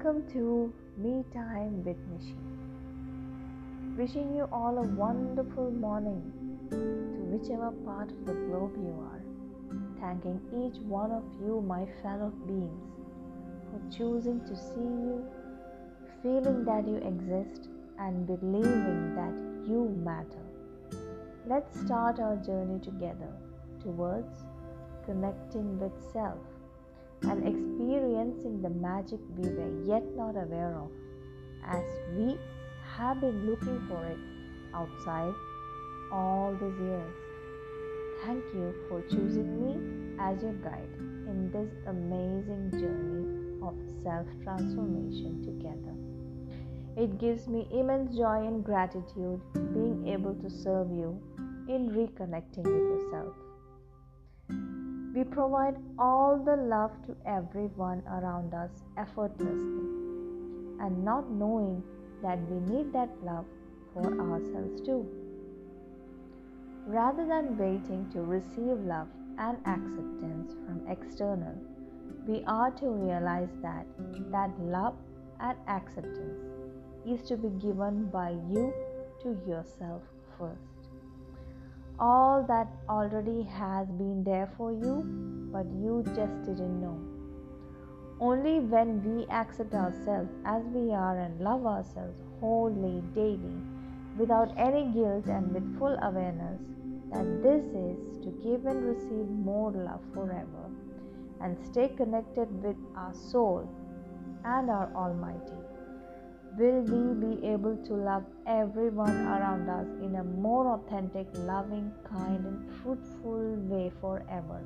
Welcome to Me Time with Nishi. Wishing you all a wonderful morning to whichever part of the globe you are. Thanking each one of you, my fellow beings, for choosing to see you, feeling that you exist, and believing that you matter. Let's start our journey together towards connecting with self and experiencing the magic we were yet not aware of, as we have been looking for it outside all these years. Thank you for choosing me as your guide in this amazing journey of self transformation together. It gives me immense joy and gratitude being able to serve you in reconnecting with yourself. We provide all the love to everyone around us effortlessly and not knowing that we need that love for ourselves too. Rather than waiting to receive love and acceptance from external, we are to realize that that love and acceptance is to be given by you to yourself first all that already has been there for you, but you just didn't know. Only when we accept ourselves as we are and love ourselves wholly, daily, without any guilt and with full awareness that this is to give and receive more love forever and stay connected with our soul and our Almighty will we be able to love everyone around us in a more authentic, loving, kind, and fruitful way forever.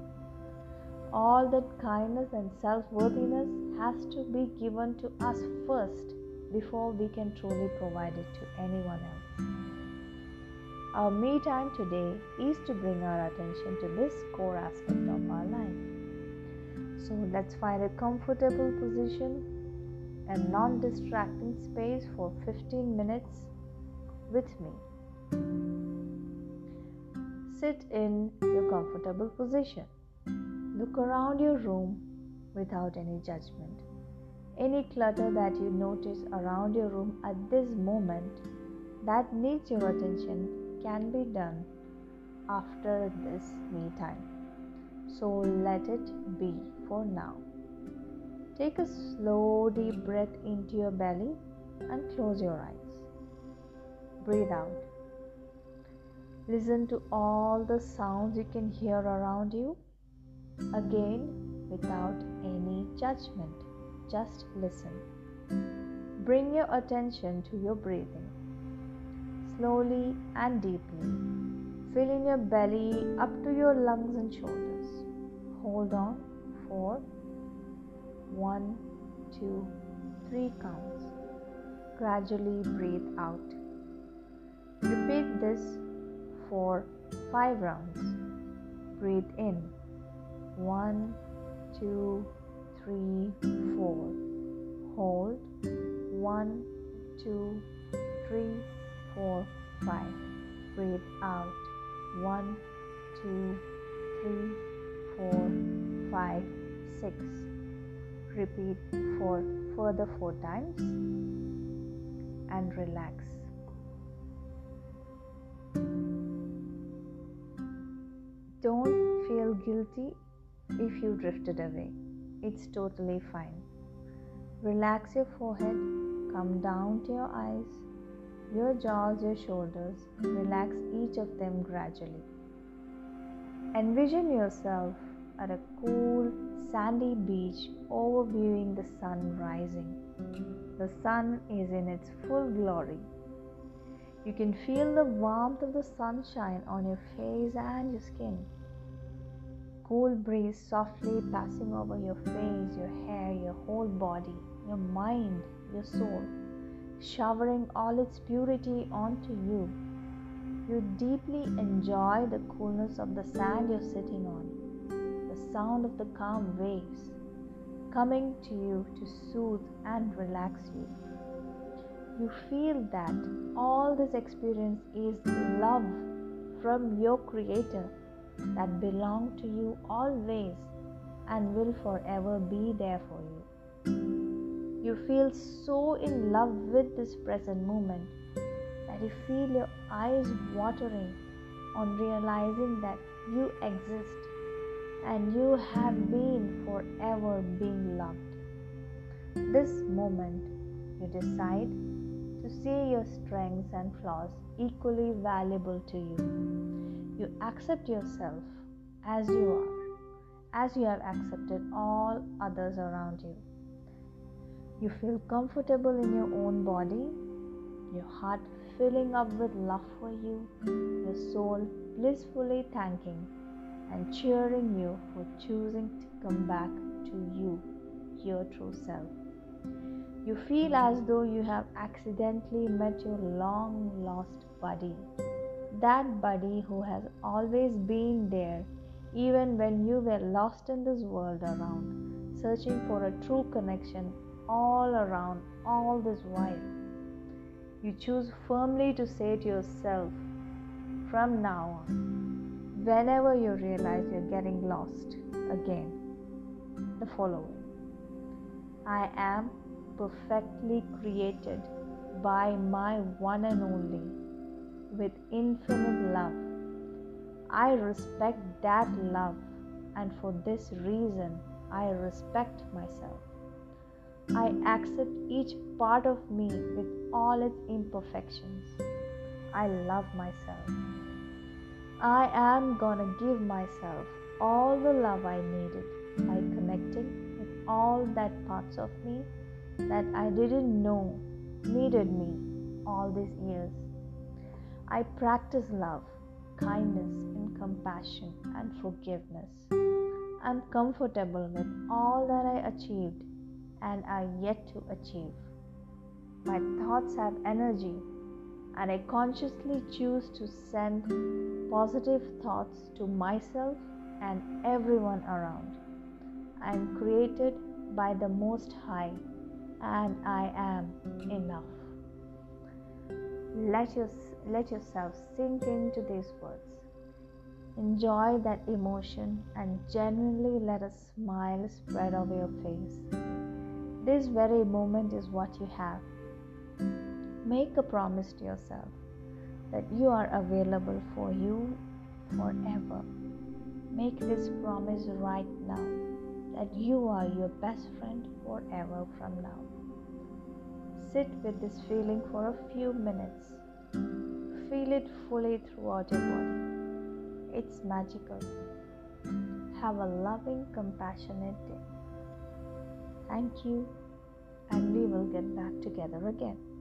All that kindness and self worthiness has to be given to us first before we can truly provide it to anyone else. Our me time today is to bring our attention to this core aspect of our life. So let's find a comfortable position a non distracting space for 15 minutes with me. Sit in your comfortable position. Look around your room without any judgment. Any clutter that you notice around your room at this moment that needs your attention can be done after this me time. So let it be for now. Take a slow, deep breath into your belly and close your eyes. Breathe out. Listen to all the sounds you can hear around you. Again, without any judgment, just listen. Bring your attention to your breathing. Slowly and deeply, fill in your belly up to your lungs and shoulders. Hold on for one, two, three counts. Gradually breathe out. Repeat this for five rounds. Breathe in. One, two, three, four. Hold. One, two, three, four, five. Breathe out. One, two, three, four, five, six. Repeat for further four times and relax. Don't feel guilty if you drifted away. It's totally fine. Relax your forehead, come down to your eyes, your jaws, your shoulders. Relax each of them gradually. Envision yourself at a cool, sandy beach overviewing the sun rising. The sun is in its full glory. You can feel the warmth of the sunshine on your face and your skin. Cool breeze softly passing over your face, your hair, your whole body, your mind, your soul, showering all its purity onto you. You deeply enjoy the coolness of the sand you're sitting on sound of the calm waves coming to you to soothe and relax you. You feel that all this experience is love from your Creator that belong to you always and will forever be there for you. You feel so in love with this present moment that you feel your eyes watering on realizing that you exist and you have been forever being loved. This moment, you decide to see your strengths and flaws equally valuable to you. You accept yourself as you are, as you have accepted all others around you. You feel comfortable in your own body, your heart filling up with love for you, your soul blissfully thanking and cheering you for choosing to come back to you, your true self. You feel as though you have accidentally met your long lost buddy. That buddy who has always been there, even when you were lost in this world around, searching for a true connection all around all this while. You choose firmly to say to yourself, from now on, whenever you realize you're getting lost again, the following I am perfectly created by my one and only with infinite love. I respect that love, and for this reason, I respect myself. I accept each part of me with all its imperfections. I love myself. I am gonna give myself all the love I needed by connecting with all that parts of me that I didn't know needed me all these years. I practice love, kindness, and compassion and forgiveness. I'm comfortable with all that I achieved and are yet to achieve. My thoughts have energy, and I consciously choose to send positive thoughts to myself and everyone around. I am created by the Most High and I am enough. Let, your, let yourself sink into these words. Enjoy that emotion and genuinely let a smile spread over your face. This very moment is what you have. Make a promise to yourself that you are available for you forever. Make this promise right now that you are your best friend forever from now. Sit with this feeling for a few minutes. Feel it fully throughout your body. It's magical. Have a loving, compassionate day. Thank you, and we will get back together again.